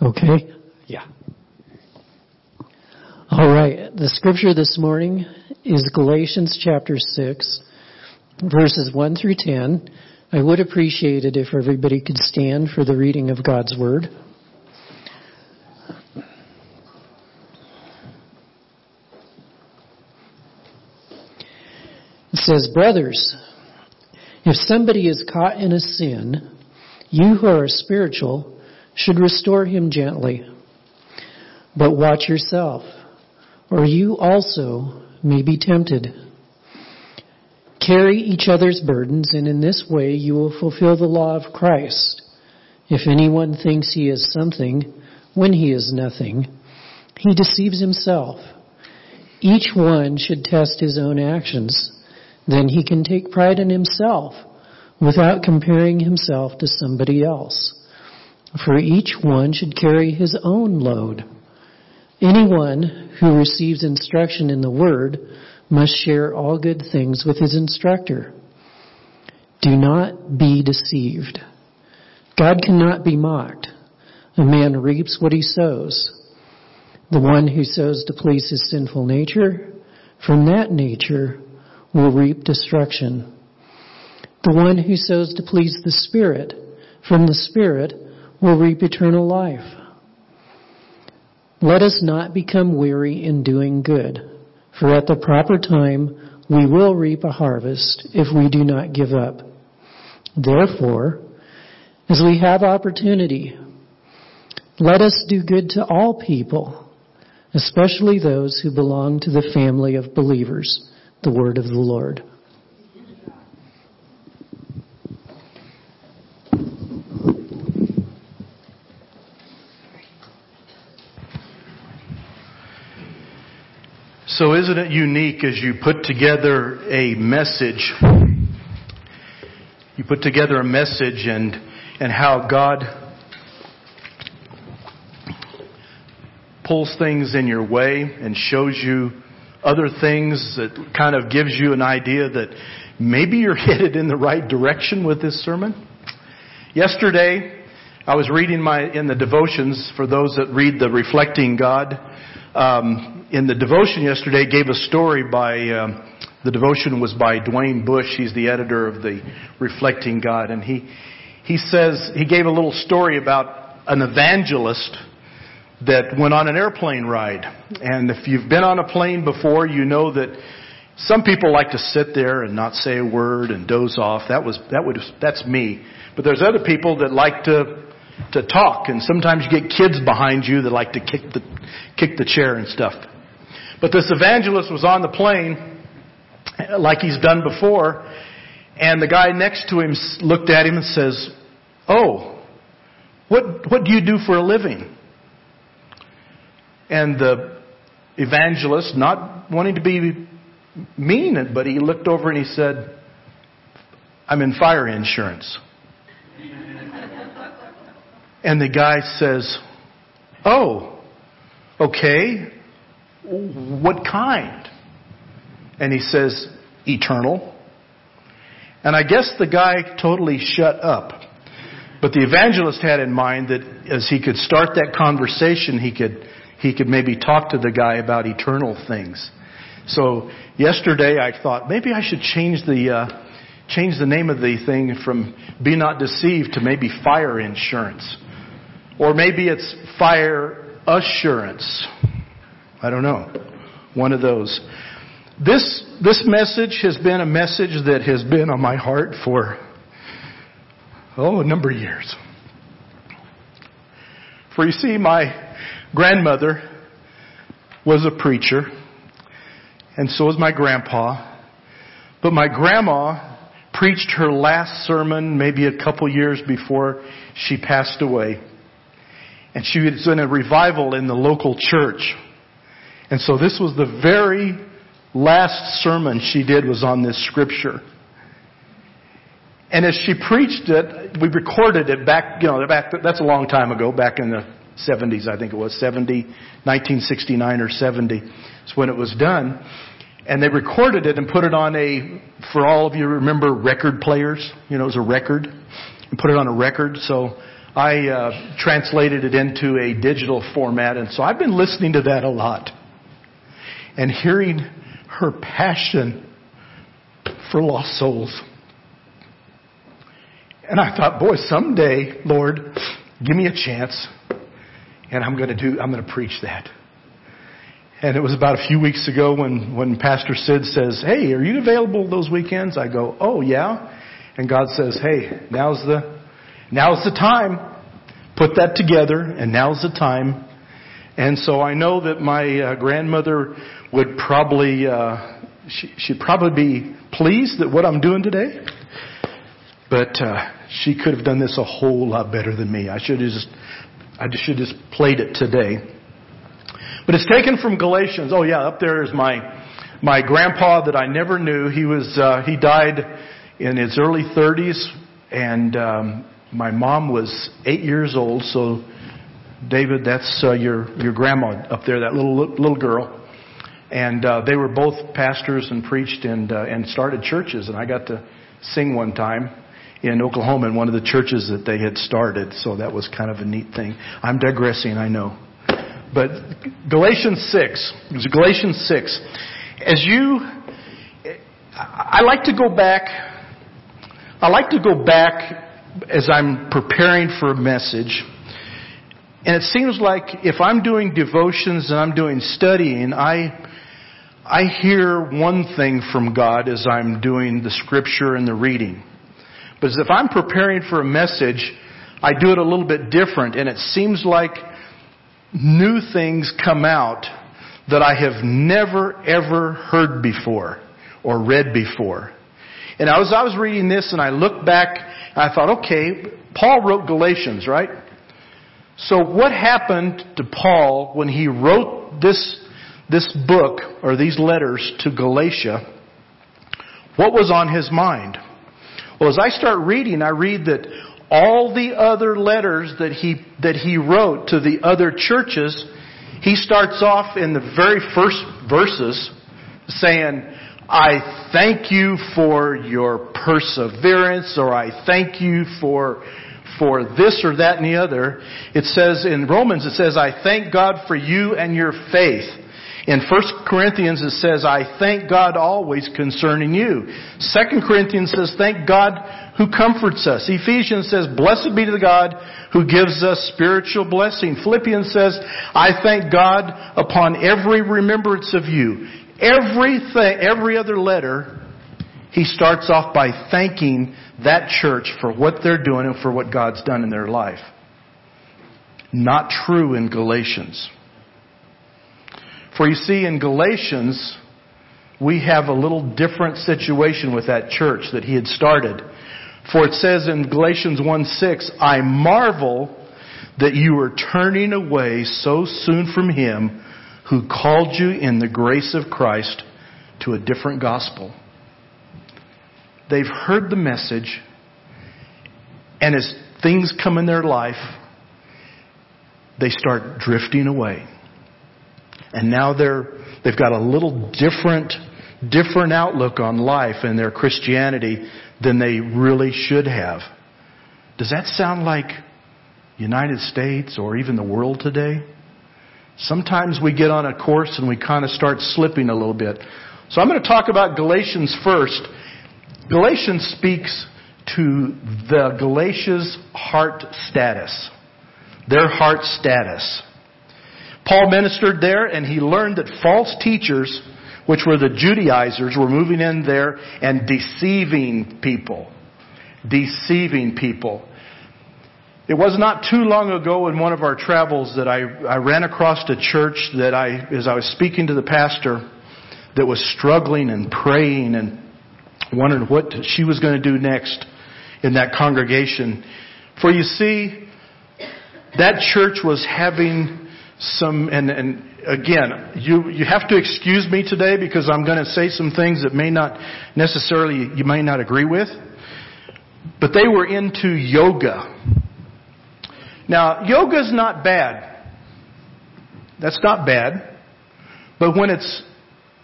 Okay? Yeah. All right. The scripture this morning is Galatians chapter 6, verses 1 through 10. I would appreciate it if everybody could stand for the reading of God's Word. It says, Brothers, if somebody is caught in a sin, you who are spiritual should restore him gently. But watch yourself, or you also may be tempted. Carry each other's burdens, and in this way you will fulfill the law of Christ. If anyone thinks he is something when he is nothing, he deceives himself. Each one should test his own actions. Then he can take pride in himself without comparing himself to somebody else. For each one should carry his own load. Anyone who receives instruction in the Word must share all good things with his instructor. Do not be deceived. God cannot be mocked. A man reaps what he sows. The one who sows to please his sinful nature, from that nature will reap destruction. The one who sows to please the Spirit, from the Spirit will reap eternal life. Let us not become weary in doing good, for at the proper time we will reap a harvest if we do not give up. Therefore, as we have opportunity, let us do good to all people, especially those who belong to the family of believers. The word of the Lord. So isn't it unique as you put together a message, you put together a message and, and how God pulls things in your way and shows you other things that kind of gives you an idea that maybe you're headed in the right direction with this sermon. Yesterday, I was reading my, in the devotions for those that read the Reflecting God, um, in the devotion yesterday it gave a story by um, the devotion was by Dwayne Bush. He's the editor of the Reflecting God, and he he says he gave a little story about an evangelist that went on an airplane ride. And if you've been on a plane before, you know that some people like to sit there and not say a word and doze off. That was that would that's me. But there's other people that like to to talk, and sometimes you get kids behind you that like to kick the kick the chair and stuff. But this evangelist was on the plane, like he's done before, and the guy next to him looked at him and says, "Oh, what what do you do for a living?" And the evangelist, not wanting to be mean, but he looked over and he said, "I'm in fire insurance." and the guy says, "Oh, okay. What kind? And he says, Eternal. And I guess the guy totally shut up. But the evangelist had in mind that as he could start that conversation, he could, he could maybe talk to the guy about eternal things. So yesterday I thought maybe I should change the, uh, change the name of the thing from be not deceived to maybe fire insurance. Or maybe it's fire assurance. I don't know. One of those. This, this message has been a message that has been on my heart for, oh, a number of years. For you see, my grandmother was a preacher, and so was my grandpa. But my grandma preached her last sermon maybe a couple years before she passed away. And she was in a revival in the local church. And so this was the very last sermon she did was on this scripture. And as she preached it, we recorded it back, you know, back, that's a long time ago, back in the 70s, I think it was, 70, 1969 or 70 is when it was done. And they recorded it and put it on a, for all of you remember record players, you know, it was a record, and put it on a record. So I uh, translated it into a digital format, and so I've been listening to that a lot and hearing her passion for lost souls. And I thought, boy, someday, Lord, give me a chance, and I'm going to do, I'm going to preach that. And it was about a few weeks ago when, when Pastor Sid says, Hey, are you available those weekends? I go, Oh yeah. And God says, Hey, now's the, now's the time. Put that together and now's the time. And so I know that my uh, grandmother would probably, uh, she, she'd probably be pleased at what I'm doing today. But, uh, she could have done this a whole lot better than me. I should have just, I should have just played it today. But it's taken from Galatians. Oh yeah, up there is my my grandpa that I never knew. He was uh, he died in his early 30s, and um, my mom was eight years old. So, David, that's uh, your your grandma up there, that little little girl. And uh, they were both pastors and preached and uh, and started churches. And I got to sing one time in Oklahoma in one of the churches that they had started. So that was kind of a neat thing. I'm digressing, I know. But Galatians 6, it was Galatians 6. As you, I like to go back, I like to go back as I'm preparing for a message. And it seems like if I'm doing devotions and I'm doing studying, I, I hear one thing from God as I'm doing the scripture and the reading. But if I'm preparing for a message, I do it a little bit different and it seems like new things come out that I have never ever heard before or read before. And as I was reading this and I looked back, I thought, okay, Paul wrote Galatians, right? So what happened to Paul when he wrote this, this book or these letters to Galatia? What was on his mind? Well, as I start reading, I read that all the other letters that he, that he wrote to the other churches, he starts off in the very first verses saying, I thank you for your perseverance, or I thank you for, for this or that and the other. It says in Romans, it says, I thank God for you and your faith. In 1 Corinthians it says, I thank God always concerning you. 2 Corinthians says, thank God who comforts us. Ephesians says, blessed be to the God who gives us spiritual blessing. Philippians says, I thank God upon every remembrance of you. Everything, every other letter, he starts off by thanking that church for what they're doing and for what God's done in their life. Not true in Galatians. For you see, in Galatians, we have a little different situation with that church that he had started. For it says in Galatians 1 6, I marvel that you are turning away so soon from him who called you in the grace of Christ to a different gospel. They've heard the message, and as things come in their life, they start drifting away. And now they're, they've got a little different, different outlook on life and their Christianity than they really should have. Does that sound like United States or even the world today? Sometimes we get on a course and we kind of start slipping a little bit. So I'm going to talk about Galatians first. Galatians speaks to the Galatians' heart status. Their heart status. Paul ministered there and he learned that false teachers, which were the Judaizers, were moving in there and deceiving people. Deceiving people. It was not too long ago in one of our travels that I, I ran across a church that I, as I was speaking to the pastor, that was struggling and praying and wondering what she was going to do next in that congregation. For you see, that church was having some, and, and again, you, you have to excuse me today because I'm going to say some things that may not necessarily, you may not agree with. But they were into yoga. Now, yoga is not bad. That's not bad. But when it's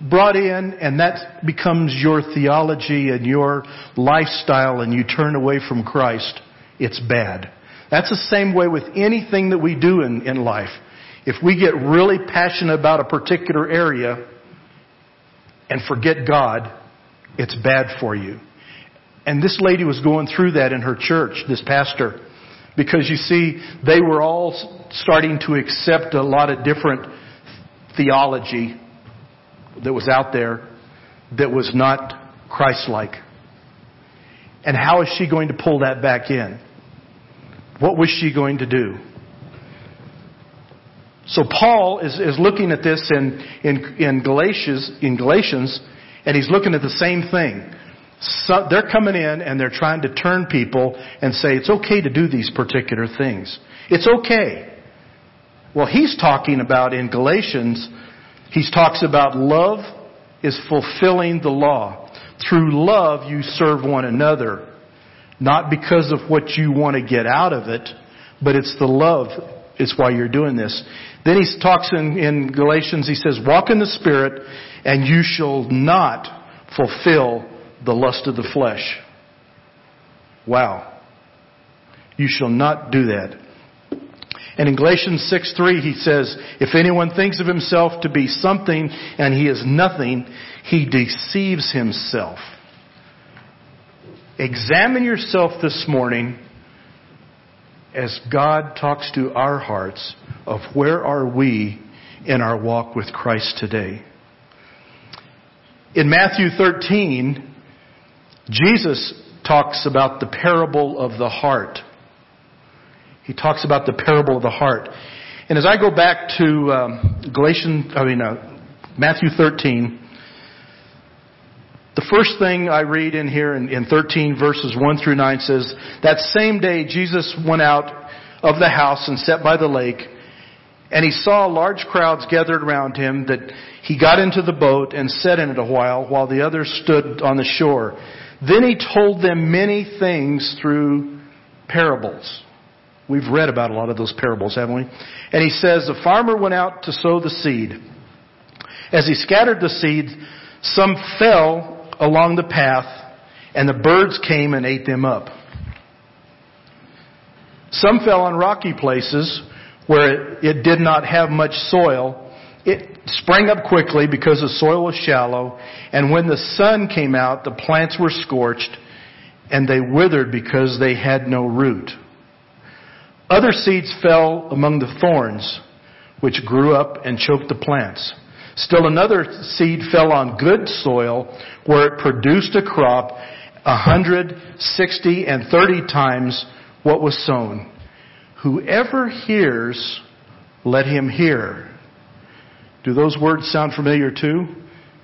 brought in and that becomes your theology and your lifestyle and you turn away from Christ, it's bad. That's the same way with anything that we do in, in life. If we get really passionate about a particular area and forget God, it's bad for you. And this lady was going through that in her church, this pastor. Because you see, they were all starting to accept a lot of different theology that was out there that was not Christ-like. And how is she going to pull that back in? What was she going to do? So Paul is, is looking at this in, in, in, Galatians, in Galatians, and he's looking at the same thing. So they're coming in and they're trying to turn people and say it's okay to do these particular things. It's okay. Well, he's talking about in Galatians, he talks about love is fulfilling the law. Through love, you serve one another. Not because of what you want to get out of it, but it's the love is why you're doing this. Then he talks in, in Galatians, he says, walk in the Spirit and you shall not fulfill the lust of the flesh. Wow. You shall not do that. And in Galatians 6 3, he says, If anyone thinks of himself to be something and he is nothing, he deceives himself. Examine yourself this morning as God talks to our hearts of where are we in our walk with Christ today. In Matthew 13, Jesus talks about the parable of the heart. He talks about the parable of the heart. And as I go back to um, Galatians, I mean uh, Matthew 13, the first thing I read in here in, in 13 verses 1 through 9 says, That same day Jesus went out of the house and sat by the lake, and he saw large crowds gathered around him that he got into the boat and sat in it a while, while the others stood on the shore. Then he told them many things through parables. We've read about a lot of those parables, haven't we? And he says, the farmer went out to sow the seed. As he scattered the seed, some fell along the path, and the birds came and ate them up. Some fell on rocky places where it, it did not have much soil. It sprang up quickly because the soil was shallow, and when the sun came out, the plants were scorched, and they withered because they had no root. Other seeds fell among the thorns, which grew up and choked the plants. Still another seed fell on good soil where it produced a crop a hundred, sixty, and thirty times what was sown. Whoever hears, let him hear. Do those words sound familiar too?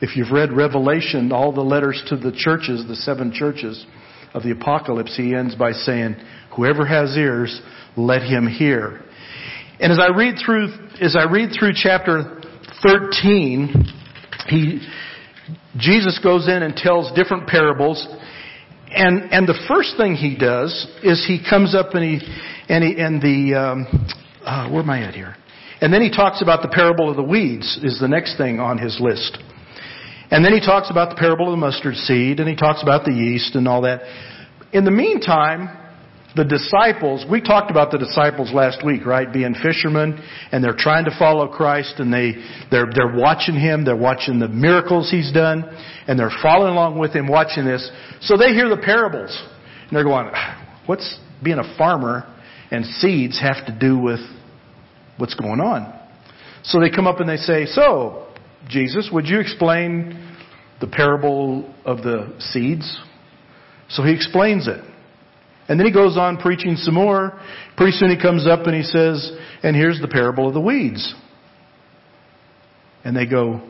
If you've read Revelation, all the letters to the churches, the seven churches of the apocalypse, he ends by saying, whoever has ears, let him hear. And as I read through, as I read through chapter 13, he, Jesus goes in and tells different parables. And, and the first thing he does is he comes up and he, and he, and the, um, uh, where am I at here? And then he talks about the parable of the weeds is the next thing on his list. And then he talks about the parable of the mustard seed and he talks about the yeast and all that. In the meantime, the disciples, we talked about the disciples last week, right? Being fishermen and they're trying to follow Christ and they, they're, they're watching Him, they're watching the miracles He's done and they're following along with Him watching this. So they hear the parables and they're going, ah, what's being a farmer and seeds have to do with what's going on? So they come up and they say, so, Jesus, would you explain the parable of the seeds? So he explains it. And then he goes on preaching some more. Pretty soon he comes up and he says, and here's the parable of the weeds. And they go,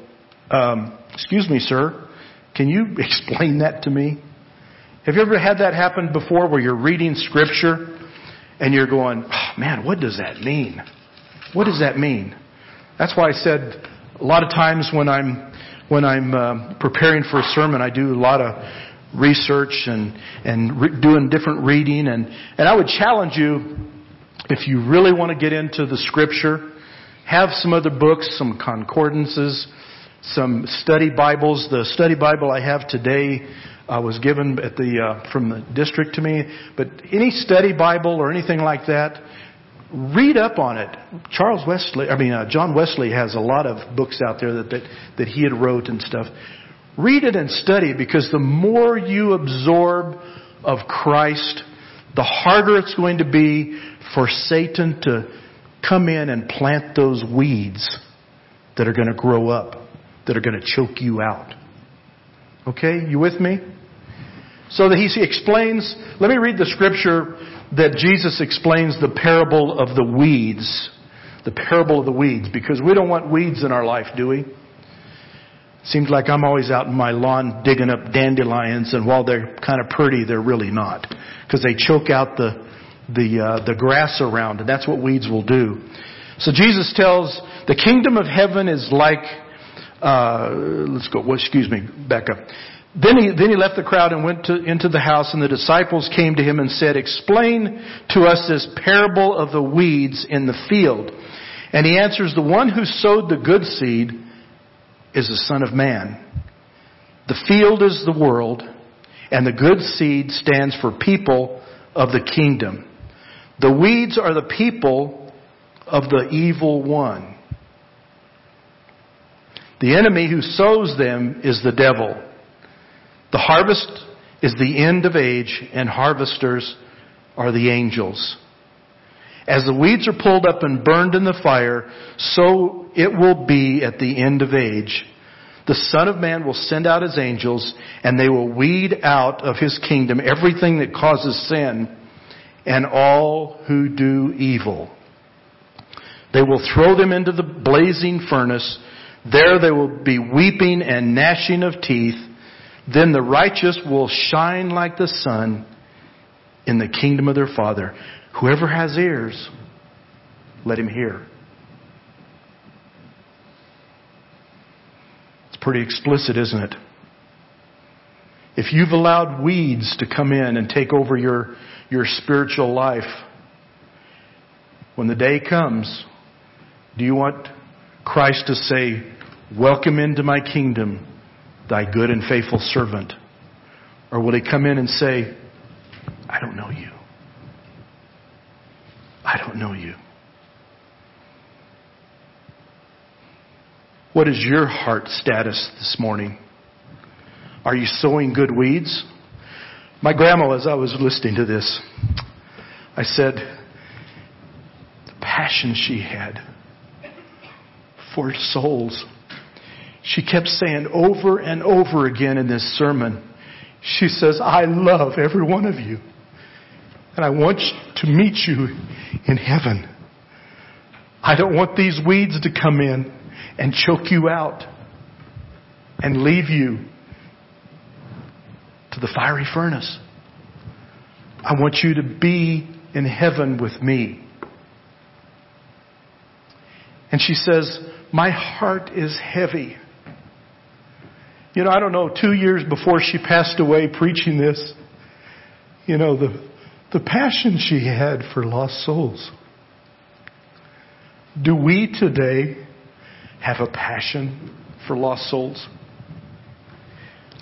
um, excuse me, sir, can you explain that to me? Have you ever had that happen before where you're reading scripture and you're going, oh, man, what does that mean? What does that mean? That's why I said a lot of times when I'm when I'm uh, preparing for a sermon, I do a lot of research and, and re- doing different reading. And, and I would challenge you, if you really want to get into the scripture, have some other books, some concordances, some study Bibles. The study Bible I have today uh, was given at the uh, from the district to me. But any study Bible or anything like that, read up on it. Charles Wesley, I mean uh, John Wesley has a lot of books out there that, that that he had wrote and stuff. Read it and study because the more you absorb of Christ, the harder it's going to be for Satan to come in and plant those weeds that are going to grow up, that are going to choke you out. Okay, you with me? So that he explains, let me read the scripture that Jesus explains the parable of the weeds. The parable of the weeds, because we don't want weeds in our life, do we? Seems like I'm always out in my lawn digging up dandelions, and while they're kind of pretty, they're really not, because they choke out the the uh, the grass around, and that's what weeds will do. So Jesus tells the kingdom of heaven is like. Uh, let's go. Well, excuse me. Up. Then he, then he left the crowd and went to, into the house and the disciples came to him and said, explain to us this parable of the weeds in the field. And he answers, the one who sowed the good seed is the Son of Man. The field is the world and the good seed stands for people of the kingdom. The weeds are the people of the evil one. The enemy who sows them is the devil. The harvest is the end of age, and harvesters are the angels. As the weeds are pulled up and burned in the fire, so it will be at the end of age. The Son of Man will send out His angels, and they will weed out of His kingdom everything that causes sin and all who do evil. They will throw them into the blazing furnace. There they will be weeping and gnashing of teeth. Then the righteous will shine like the sun in the kingdom of their Father. Whoever has ears, let him hear. Pretty explicit, isn't it? If you've allowed weeds to come in and take over your, your spiritual life, when the day comes, do you want Christ to say, Welcome into my kingdom? thy good and faithful servant? Or will he come in and say, I don't know you. I don't know you. What is your heart status this morning? Are you sowing good weeds? My grandma, as I was listening to this, I said, the passion she had for souls she kept saying over and over again in this sermon, she says, I love every one of you. And I want to meet you in heaven. I don't want these weeds to come in and choke you out and leave you to the fiery furnace. I want you to be in heaven with me. And she says, My heart is heavy. You know, I don't know, two years before she passed away preaching this, you know, the, the passion she had for lost souls. Do we today have a passion for lost souls?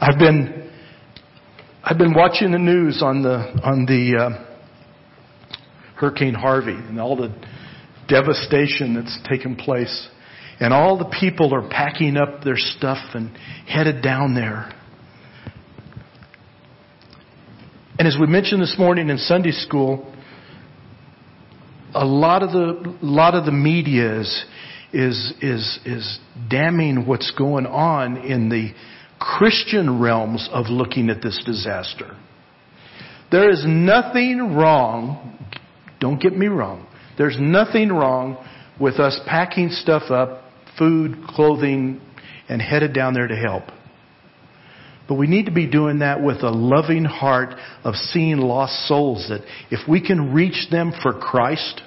I've been, I've been watching the news on the, on the, uh, Hurricane Harvey and all the devastation that's taken place and all the people are packing up their stuff and headed down there. And as we mentioned this morning in Sunday school, a lot of the a lot of the media is is is is damning what's going on in the Christian realms of looking at this disaster. There is nothing wrong, don't get me wrong. There's nothing wrong with us packing stuff up food, clothing, and headed down there to help. But we need to be doing that with a loving heart of seeing lost souls that if we can reach them for Christ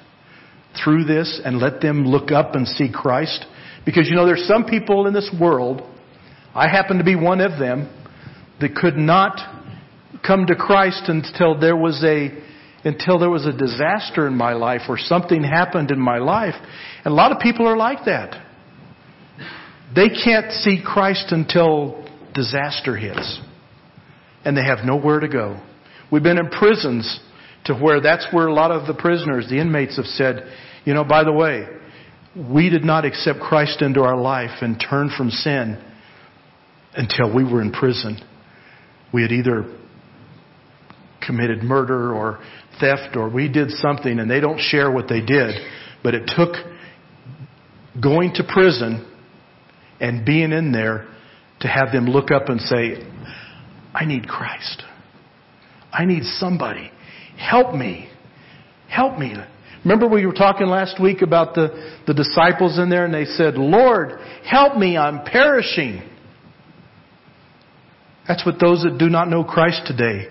through this and let them look up and see Christ, because you know there's some people in this world, I happen to be one of them, that could not come to Christ until there was a until there was a disaster in my life or something happened in my life. And a lot of people are like that. They can't see Christ until disaster hits. and they have nowhere to go. We've been in prisons to where that's where a lot of the prisoners, the inmates have said, you know, by the way, we did not accept Christ into our life and turn from sin until we were in prison. We had either committed murder or theft or we did something and they don't share what they did, but it took going to prison and being in there to have them look up and say, I need Christ. I need somebody. Help me. Help me. Remember we were talking last week about the, the disciples in there and they said, Lord, help me, I'm perishing. That's what those that do not know Christ today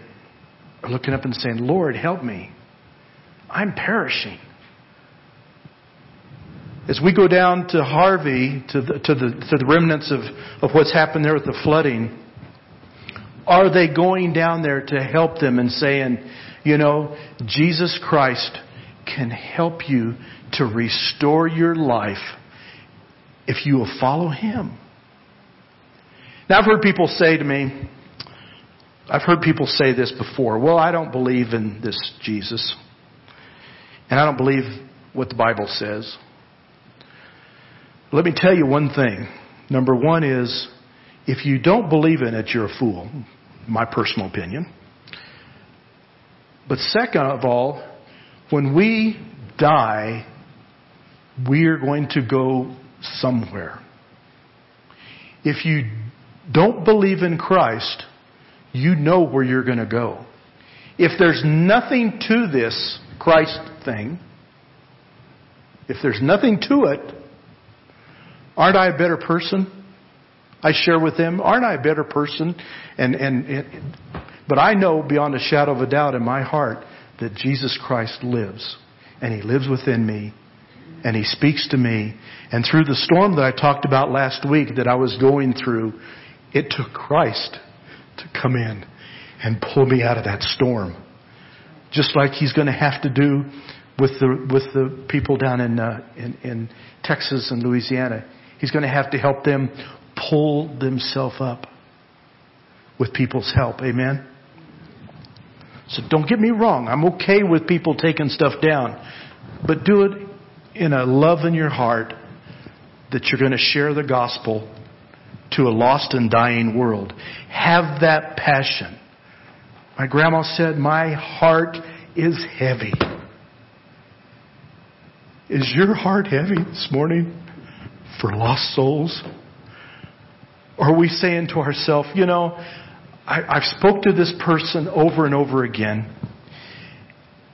are looking up and saying, Lord, help me. I'm perishing. As we go down to Harvey, to the, to the, to the remnants of, of what's happened there with the flooding, are they going down there to help them and saying, you know, Jesus Christ can help you to restore your life if you will follow Him? Now I've heard people say to me, I've heard people say this before, well, I don't believe in this Jesus. And I don't believe what the Bible says. Let me tell you one thing. Number one is, if you don't believe in it, you're a fool. My personal opinion. But second of all, when we die, we are going to go somewhere. If you don't believe in Christ, you know where you're going to go. If there's nothing to this Christ thing, if there's nothing to it, Aren't I a better person? I share with them, aren't I a better person? And, and, and, but I know beyond a shadow of a doubt in my heart that Jesus Christ lives. And He lives within me. And He speaks to me. And through the storm that I talked about last week that I was going through, it took Christ to come in and pull me out of that storm. Just like He's going to have to do with the, with the people down in, uh, in, in Texas and Louisiana. He's going to have to help them pull themselves up with people's help. Amen? So don't get me wrong. I'm okay with people taking stuff down. But do it in a love in your heart that you're going to share the gospel to a lost and dying world. Have that passion. My grandma said, my heart is heavy. Is your heart heavy this morning? for lost souls? Or are we saying to ourselves, you know, I, I've spoke to this person over and over again.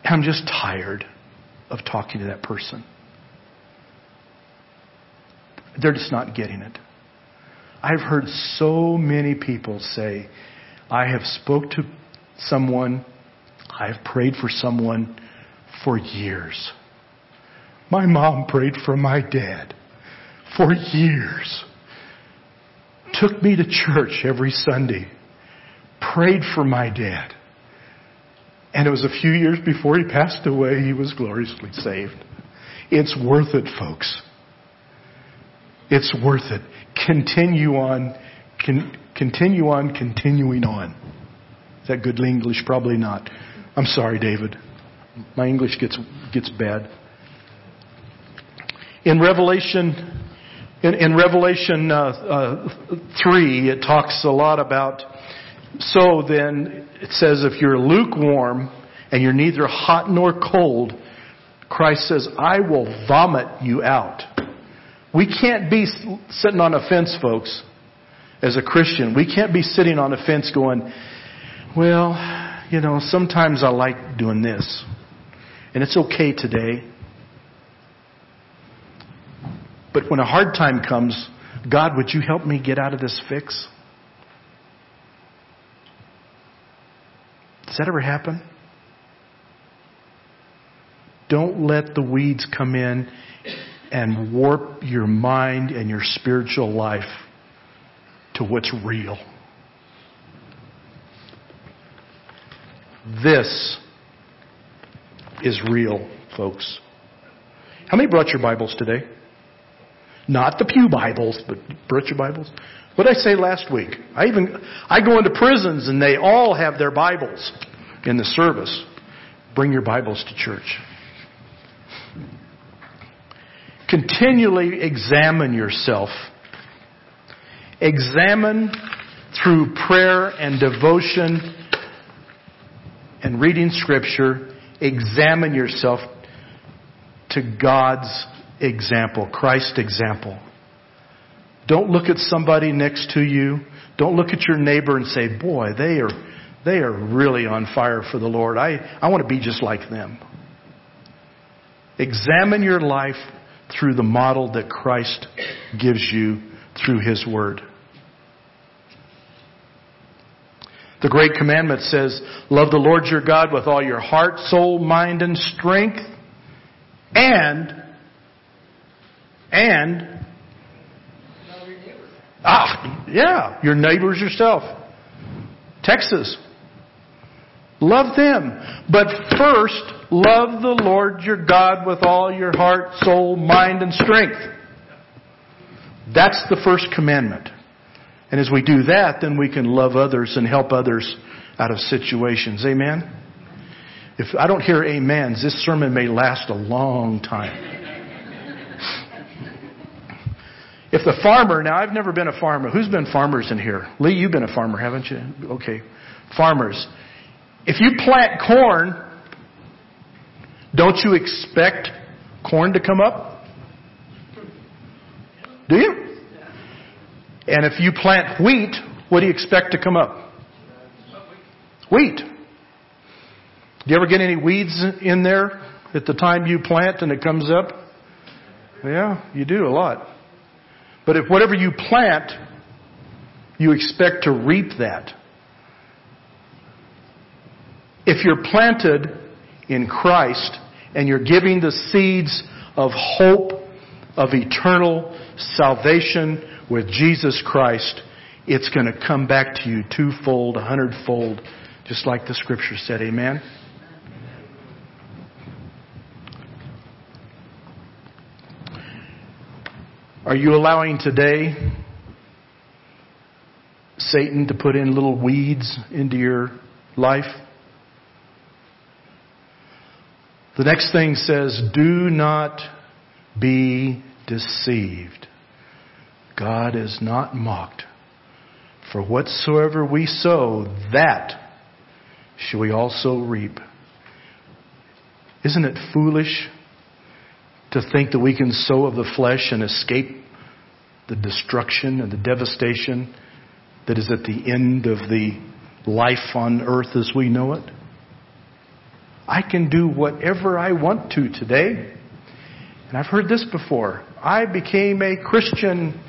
I'm just tired of talking to that person. They're just not getting it. I've heard so many people say, I have spoke to someone, I have prayed for someone for years. My mom prayed for my dad for years. Took me to church every Sunday. Prayed for my dad. And it was a few years before he passed away, he was gloriously saved. It's worth it, folks. It's worth it. Continue on, con, continue on, continuing on. Is that good English? Probably not. I'm sorry, David. My English gets, gets bad. In Revelation in, in Revelation uh, uh, 3, it talks a lot about, so then, it says if you're lukewarm and you're neither hot nor cold, Christ says, I will vomit you out. We can't be sitting on a fence, folks, as a Christian. We can't be sitting on a fence going, well, you know, sometimes I like doing this. And it's okay today. But when a hard time comes, God, would you help me get out of this fix? Does that ever happen? Don't let the weeds come in and warp your mind and your spiritual life to what's real. This is real, folks. How many brought your Bibles today? Not the Pew Bibles, but brought your Bibles? What did I say last week? I even, I go into prisons and they all have their Bibles in the service. Bring your Bibles to church. Continually examine yourself. Examine through prayer and devotion and reading scripture. Examine yourself to God's example, Christ's example. Don't look at somebody next to you. Don't look at your neighbor and say, boy, they are, they are really on fire for the Lord. I, I want to be just like them. Examine your life through the model that Christ gives you through His Word. The Great Commandment says, love the Lord your God with all your heart, soul, mind, and strength. And, and, ah, yeah, your neighbors yourself. Texas. Love them. But first, love the Lord your God with all your heart, soul, mind, and strength. That's the first commandment. And as we do that, then we can love others and help others out of situations. Amen? If I don't hear amens, this sermon may last a long time. If the farmer, now I've never been a farmer. Who's been farmers in here? Lee, you've been a farmer, haven't you? Okay. Farmers. If you plant corn, don't you expect corn to come up? Do you? And if you plant wheat, what do you expect to come up? Wheat. Do you ever get any weeds in there at the time you plant and it comes up? Yeah, you do a lot. But if whatever you plant, you expect to reap that. If you're planted in Christ and you're giving the seeds of hope, of eternal salvation with Jesus Christ, it's going to come back to you twofold, a hundredfold, just like the scripture said. Amen? Are you allowing today Satan to put in little weeds into your life? The next thing says, do not be deceived. God is not mocked. For whatsoever we sow, that shall we also reap. Isn't it foolish to think that we can sow of the flesh and escape the destruction and the devastation that is at the end of the life on earth as we know it? I can do whatever I want to today. And I've heard this before. I became a Christian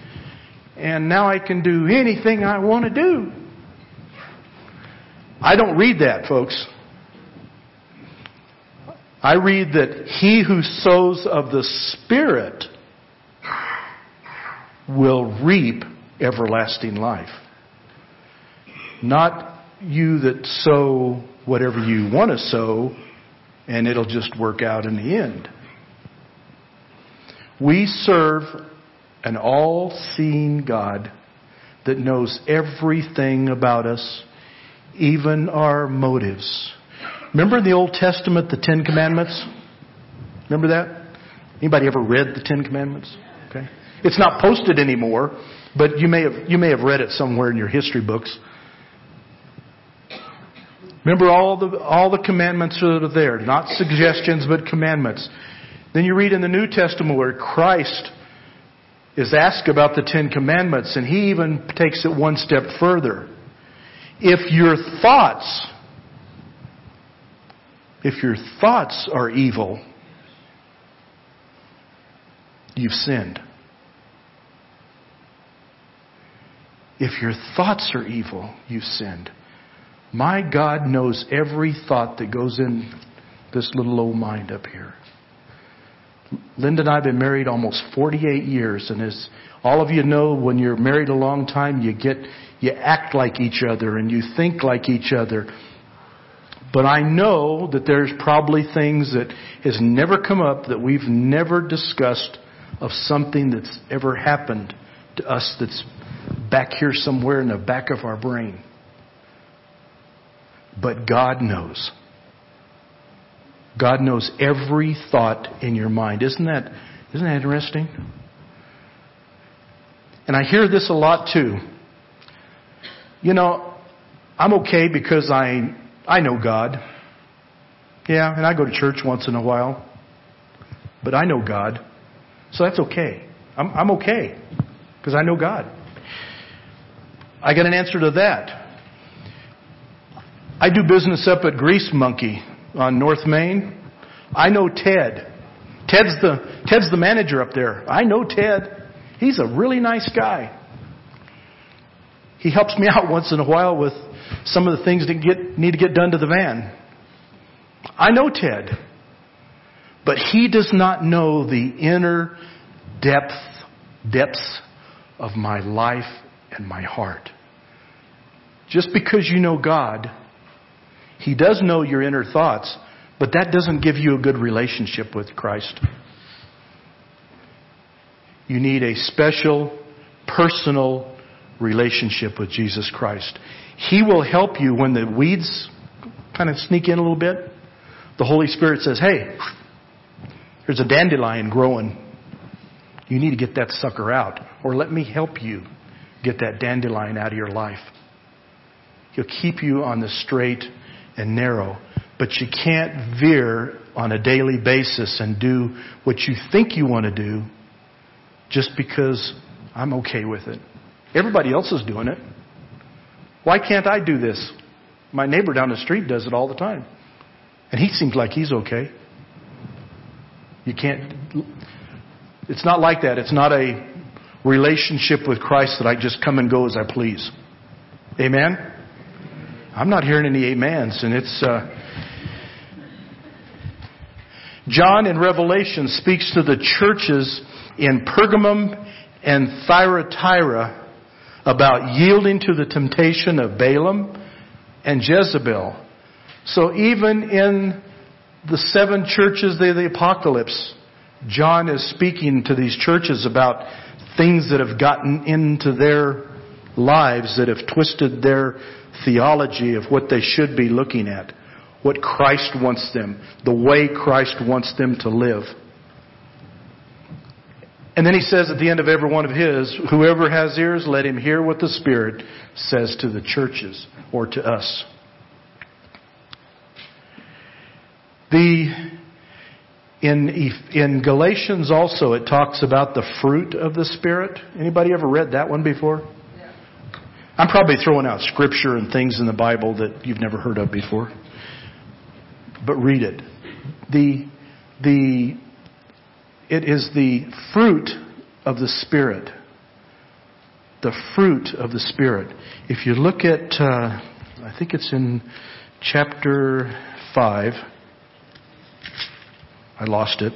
and now I can do anything I want to do. I don't read that, folks. I read that he who sows of the Spirit will reap everlasting life. Not you that sow whatever you want to sow and it'll just work out in the end. We serve an all seeing God that knows everything about us, even our motives. Remember in the Old Testament the Ten Commandments? Remember that? Anybody ever read the Ten Commandments? Okay. It's not posted anymore, but you may have, you may have read it somewhere in your history books. Remember all the, all the commandments that are there, not suggestions, but commandments. Then you read in the New Testament where Christ is asked about the Ten Commandments, and he even takes it one step further. If your thoughts if your thoughts are evil, you've sinned. If your thoughts are evil, you've sinned. My God knows every thought that goes in this little old mind up here. Linda and I have been married almost 48 years, and as all of you know, when you're married a long time, you get, you act like each other and you think like each other. But I know that there's probably things that has never come up that we've never discussed of something that's ever happened to us that's back here somewhere in the back of our brain. But God knows. God knows every thought in your mind. Isn't that, isn't that interesting? And I hear this a lot too. You know, I'm okay because I, I know God. Yeah, and I go to church once in a while. But I know God. So that's okay. I'm, I'm okay because I know God. I got an answer to that. I do business up at Grease Monkey on North Main. I know Ted. Ted's the, Ted's the manager up there. I know Ted. He's a really nice guy. He helps me out once in a while with some of the things that get, need to get done to the van. I know Ted. But he does not know the inner depth, depths of my life and my heart. Just because you know God, He does know your inner thoughts, but that doesn't give you a good relationship with Christ. You need a special, personal relationship with Jesus Christ. He will help you when the weeds kind of sneak in a little bit. The Holy Spirit says, hey, there's a dandelion growing. You need to get that sucker out. Or let me help you get that dandelion out of your life. He'll keep you on the straight and narrow. But you can't veer on a daily basis and do what you think you want to do just because I'm okay with it. Everybody else is doing it. Why can't I do this? My neighbor down the street does it all the time. And he seems like he's okay. You can't, it's not like that. It's not a relationship with Christ that I just come and go as I please. Amen? I'm not hearing any amens, and it's, uh, John in Revelation speaks to the churches in Pergamum and Thyatira about yielding to the temptation of Balaam and Jezebel. So even in the seven churches of the apocalypse, John is speaking to these churches about things that have gotten into their lives that have twisted their theology of what they should be looking at, what Christ wants them, the way Christ wants them to live. And then he says at the end of every one of his, whoever has ears, let him hear what the Spirit says to the churches or to us. The in in Galatians also it talks about the fruit of the spirit. Anybody ever read that one before? Yeah. I'm probably throwing out scripture and things in the Bible that you've never heard of before. But read it. The the it is the fruit of the spirit. The fruit of the spirit. If you look at uh, I think it's in chapter 5 I lost it.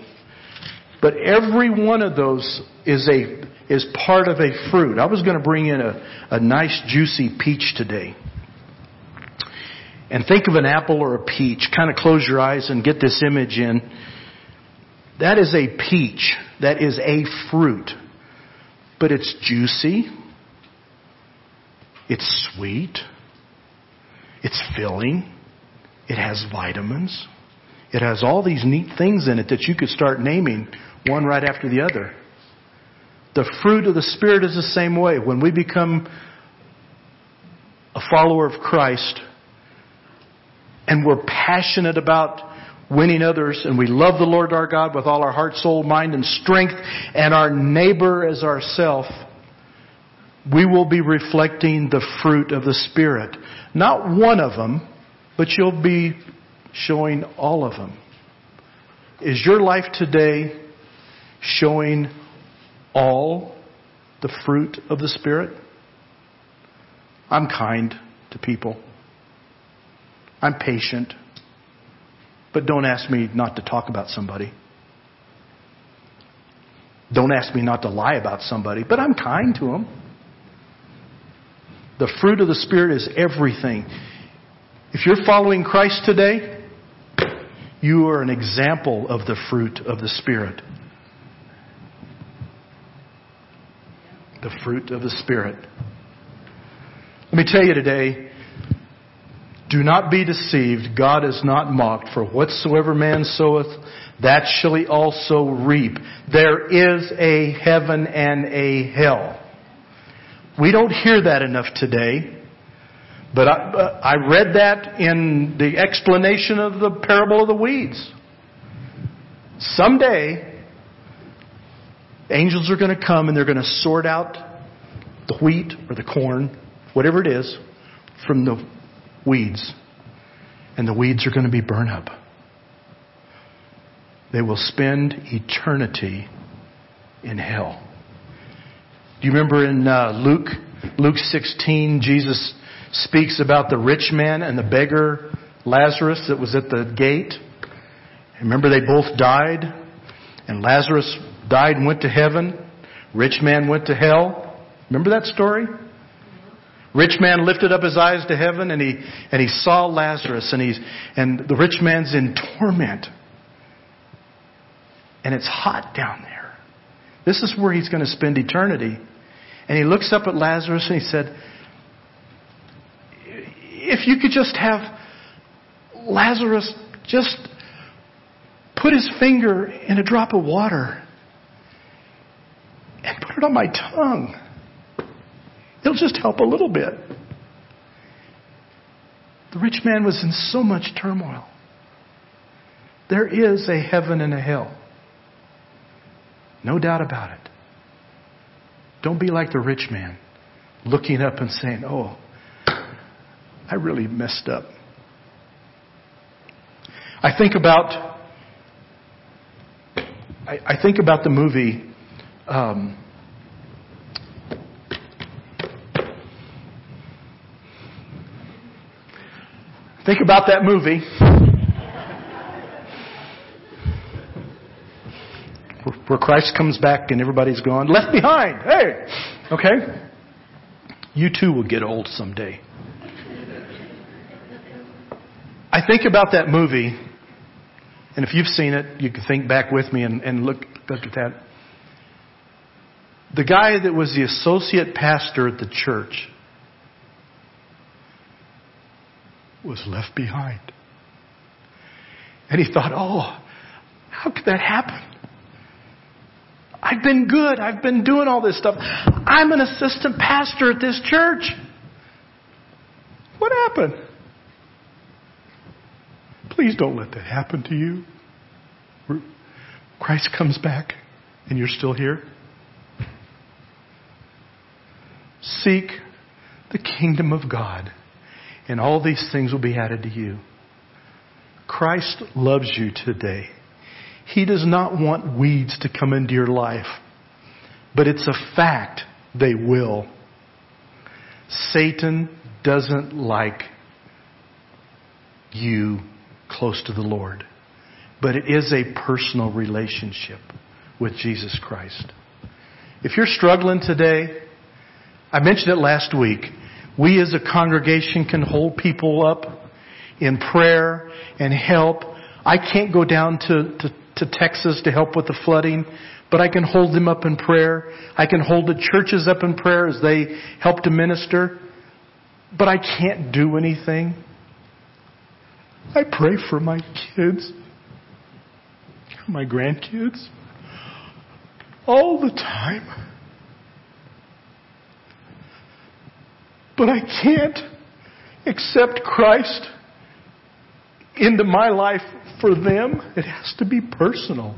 But every one of those is a is part of a fruit. I was going to bring in a, a nice juicy peach today. And think of an apple or a peach. Kind of close your eyes and get this image in. That is a peach. That is a fruit. But it's juicy. It's sweet. It's filling. It has vitamins. It has all these neat things in it that you could start naming one right after the other. The fruit of the Spirit is the same way. When we become a follower of Christ and we're passionate about winning others and we love the Lord our God with all our heart, soul, mind, and strength and our neighbor as ourself, we will be reflecting the fruit of the Spirit. Not one of them, but you'll be showing all of them. Is your life today showing all the fruit of the Spirit? I'm kind to people. I'm patient. But don't ask me not to talk about somebody. Don't ask me not to lie about somebody, but I'm kind to them. The fruit of the Spirit is everything. If you're following Christ today, you are an example of the fruit of the Spirit. The fruit of the Spirit. Let me tell you today, do not be deceived. God is not mocked. For whatsoever man soweth, that shall he also reap. There is a heaven and a hell. We don't hear that enough today. But I, uh, I read that in the explanation of the parable of the weeds. Someday, angels are going to come and they're going to sort out the wheat or the corn, whatever it is, from the weeds. And the weeds are going to be burned up. They will spend eternity in hell. Do you remember in uh, Luke, Luke 16, Jesus speaks about the rich man and the beggar Lazarus that was at the gate? Remember they both died? And Lazarus died and went to heaven. Rich man went to hell. Remember that story? Rich man lifted up his eyes to heaven and he, and he saw Lazarus and he's, and the rich man's in torment. And it's hot down there. This is where he's going to spend eternity. And he looks up at Lazarus and he said, if you could just have Lazarus just put his finger in a drop of water and put it on my tongue. It'll just help a little bit. The rich man was in so much turmoil. There is a heaven and a hell. No doubt about it. Don't be like the rich man, looking up and saying, Oh, I really messed up. I think about I, I think about the movie um, Think about that movie. Where Christ comes back and everybody's gone, left behind. Hey! Okay? You too will get old someday. I think about that movie, and if you've seen it, you can think back with me and, and look, look at that. The guy that was the associate pastor at the church was left behind. And he thought, oh, how could that happen? I've been good. I've been doing all this stuff. I'm an assistant pastor at this church. What happened? Please don't let that happen to you. Christ comes back and you're still here. Seek the kingdom of God and all these things will be added to you. Christ loves you today. He does not want weeds to come into your life, but it's a fact they will. Satan doesn't like you close to the Lord, but it is a personal relationship with Jesus Christ. If you're struggling today, I mentioned it last week. We as a congregation can hold people up in prayer and help. I can't go down to, to, to Texas to help with the flooding, but I can hold them up in prayer. I can hold the churches up in prayer as they help to minister. But I can't do anything. I pray for my kids, my grandkids, all the time. But I can't accept Christ into my life for them. It has to be personal.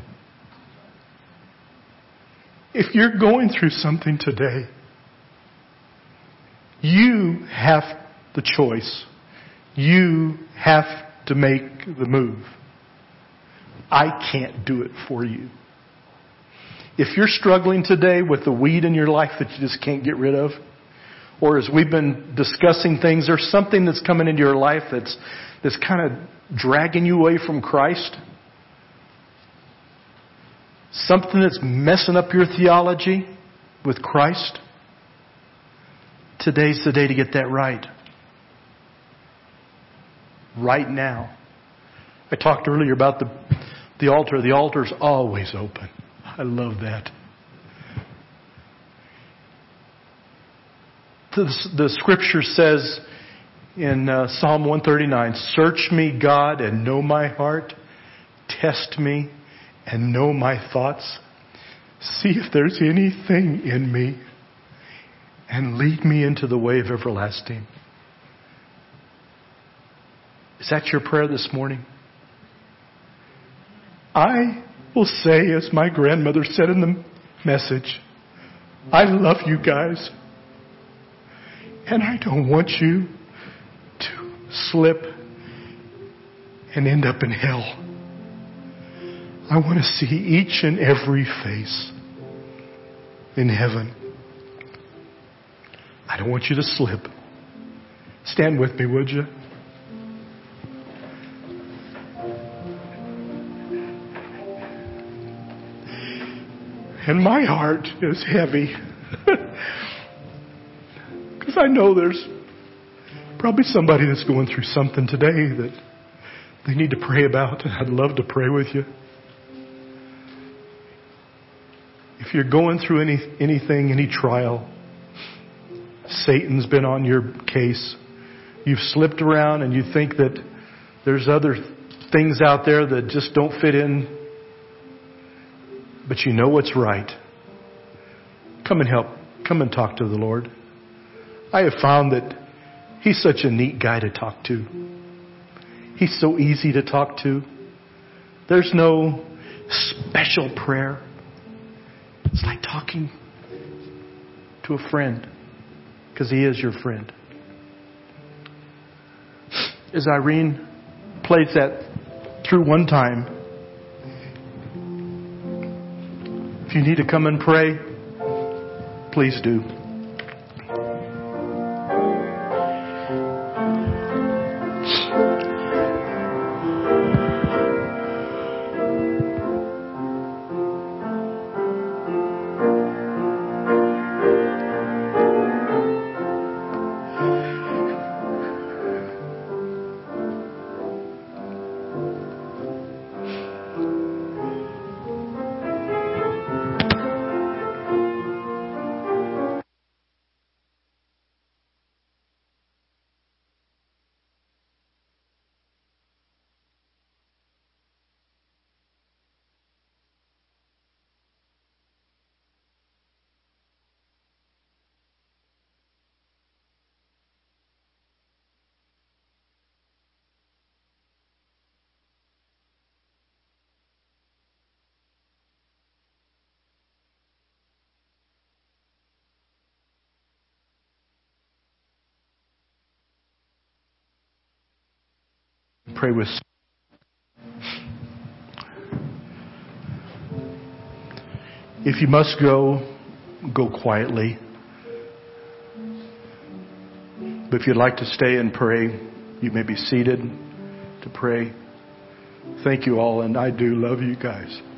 If you're going through something today, you have the choice. You have to make the move. I can't do it for you. If you're struggling today with the weed in your life that you just can't get rid of, or as we've been discussing things, there's something that's coming into your life that's, that's kind of dragging you away from Christ. Something that's messing up your theology with Christ. Today's the day to get that right. Right now. I talked earlier about the, the altar. The altar's always open. I love that. The scripture says in uh, Psalm 139, Search me, God, and know my heart. Test me and know my thoughts. See if there's anything in me and lead me into the way of everlasting. Is that your prayer this morning? I will say, as my grandmother said in the message, I love you guys. And I don't want you to slip and end up in hell. I want to see each and every face in heaven. I don't want you to slip. Stand with me, would you? And my heart is heavy. Because I know there's probably somebody that's going through something today that they need to pray about, and I'd love to pray with you. If you're going through any, anything, any trial, Satan's been on your case. You've slipped around and you think that there's other things out there that just don't fit in, but you know what's right. Come and help. Come and talk to the Lord. I have found that He's such a neat guy to talk to. He's so easy to talk to. There's no special prayer. It's like talking to a friend because he is your friend. As Irene plays that through one time, if you need to come and pray, please do. Pray with. If you must go, go quietly. But if you'd like to stay and pray, you may be seated to pray. Thank you all, and I do love you guys.